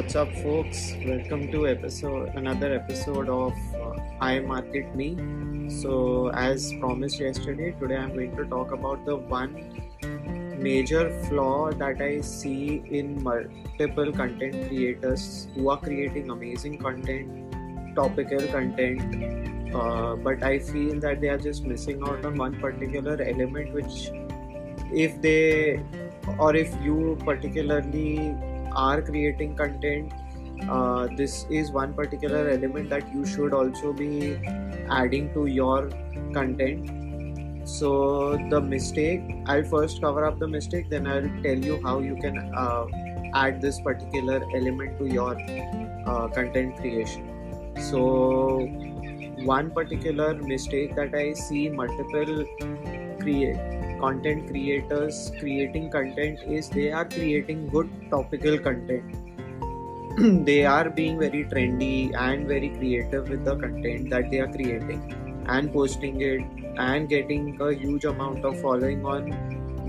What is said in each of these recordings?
What's up, folks? Welcome to episode another episode of uh, I Market Me. So, as promised yesterday, today I'm going to talk about the one major flaw that I see in multiple content creators who are creating amazing content, topical content, uh, but I feel that they are just missing out on one particular element which, if they or if you particularly are creating content uh, this is one particular element that you should also be adding to your content. So the mistake i'll first cover up the mistake then i'll tell you how you can uh, add this particular element to your uh, content creation. So one particular mistake that i see multiple create content creators creating content is they are creating good topical content. They are being very trendy and very creative with the content that they are creating and posting it and getting a huge amount of following on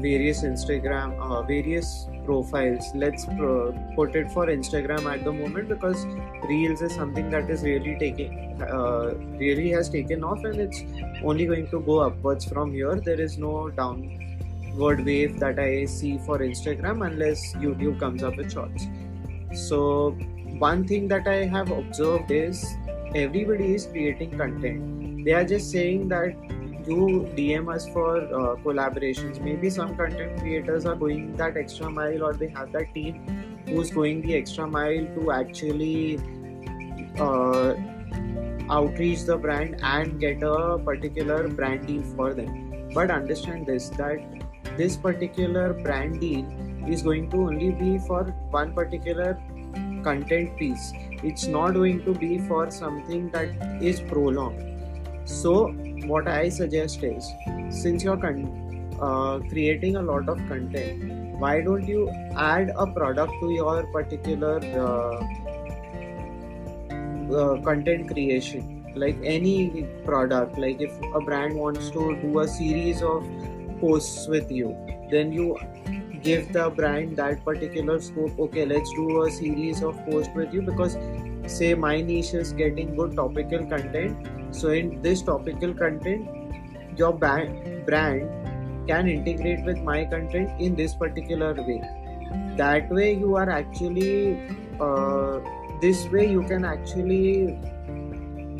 various instagram uh, various profiles. Let's pro- put it for instagram at the moment because reels is something that is really taking uh, really has taken off and it's only going to go upwards from here. There is no downward wave that i see for instagram unless youtube comes up with shorts. So one thing that i have observed is everybody is creating content. They are just saying that you DM us for uh, collaborations. Maybe some content creators are going that extra mile, or they have that team who's going the extra mile to actually uh, outreach the brand and get a particular brand deal for them. But understand this that this particular brand deal is going to only be for one particular content piece. It's not going to be for something that is prolonged. So what I suggest is since you're con- uh, creating a lot of content, why don't you add a product to your particular uh, uh, content creation? Like any product, like if a brand wants to do a series of posts with you, then you give the brand that particular scope okay let's do a series of posts with you because say my niche is getting good topical content so in this topical content your brand can integrate with my content in this particular way. That way you are actually uh, this way you can actually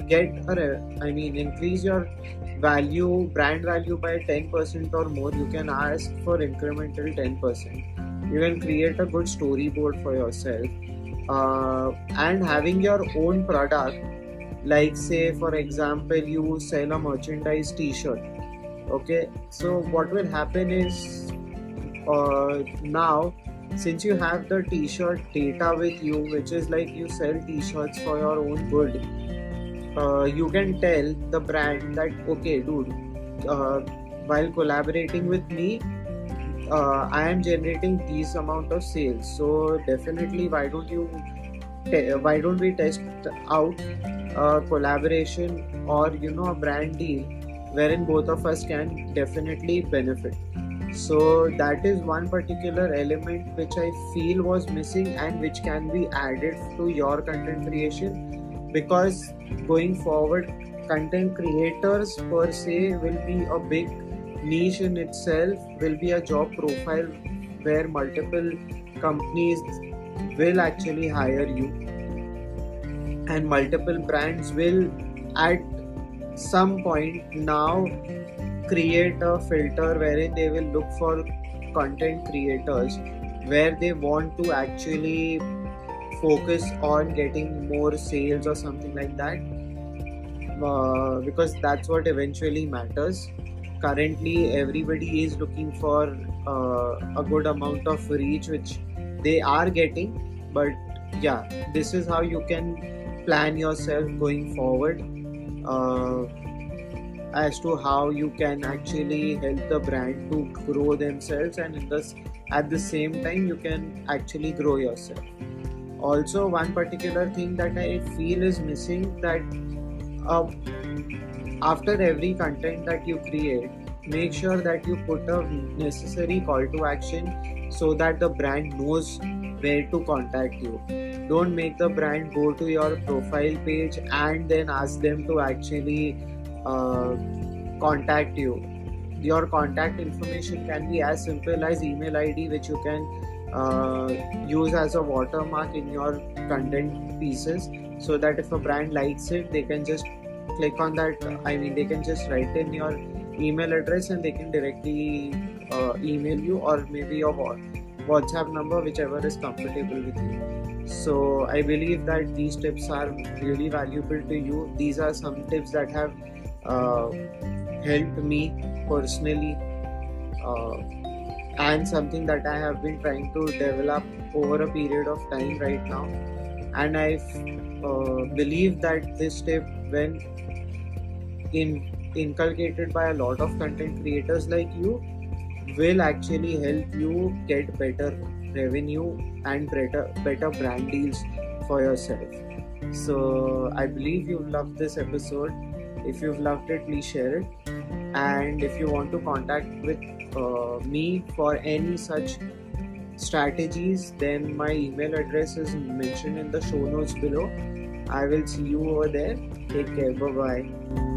get or i mean increase your value brand value by 10% or more. You can ask for incremental 10% you can create a good storyboard for yourself uh, and having your own product like say for example you sell a merchandise t-shirt okay? So what will happen is uh, now since you have the t-shirt data with you which is like you sell t-shirts for your own good uh, you can tell the brand that okay dude uh, while collaborating with me uh, i am generating these amount of sales. So definitely why don't you te- why don't we test out a collaboration or you know a brand deal wherein both of us can definitely benefit? So that is one particular element which i feel was missing and which can be added to your content creation because going forward content creators per se will be a big niche in itself will be a job profile where multiple companies will actually hire you. And multiple brands will at some point now create a filter wherein they will look for content creators where they want to actually focus on getting more sales or something like that. Uh, because that's what eventually matters currently everybody is looking for uh, a good amount of reach which they are getting. But yeah this is how you can plan yourself going forward uh, as to how you can actually help the brand to grow themselves and in this at the same time you can actually grow yourself. Also one particular thing that i feel is missing that after every content that you create make sure that you put a necessary call to action so that the brand knows where to contact you. Don't make the brand go to your profile page and then ask them to actually uh, contact you. Your contact information can be as simple as email id which you can uh, use as a watermark in your content pieces so that if a brand likes it they can just click on that i mean they can just write in your email address and they can directly uh, email you or maybe your whatsapp number whichever is comfortable with you. So i believe that these tips are really valuable to you. These are some tips that have uh, helped me personally uh, and something that i have been trying to develop over a period of time right now and i uh, believe that this tip when in inculcated by a lot of content creators like you will actually help you get better revenue and better better brand deals for yourself. So i believe you loved this episode. If you've loved it please share it. And if you want to contact with uh, me for any such strategies then my email address is mentioned in the show notes below. I will see you over there. Take care. Bye bye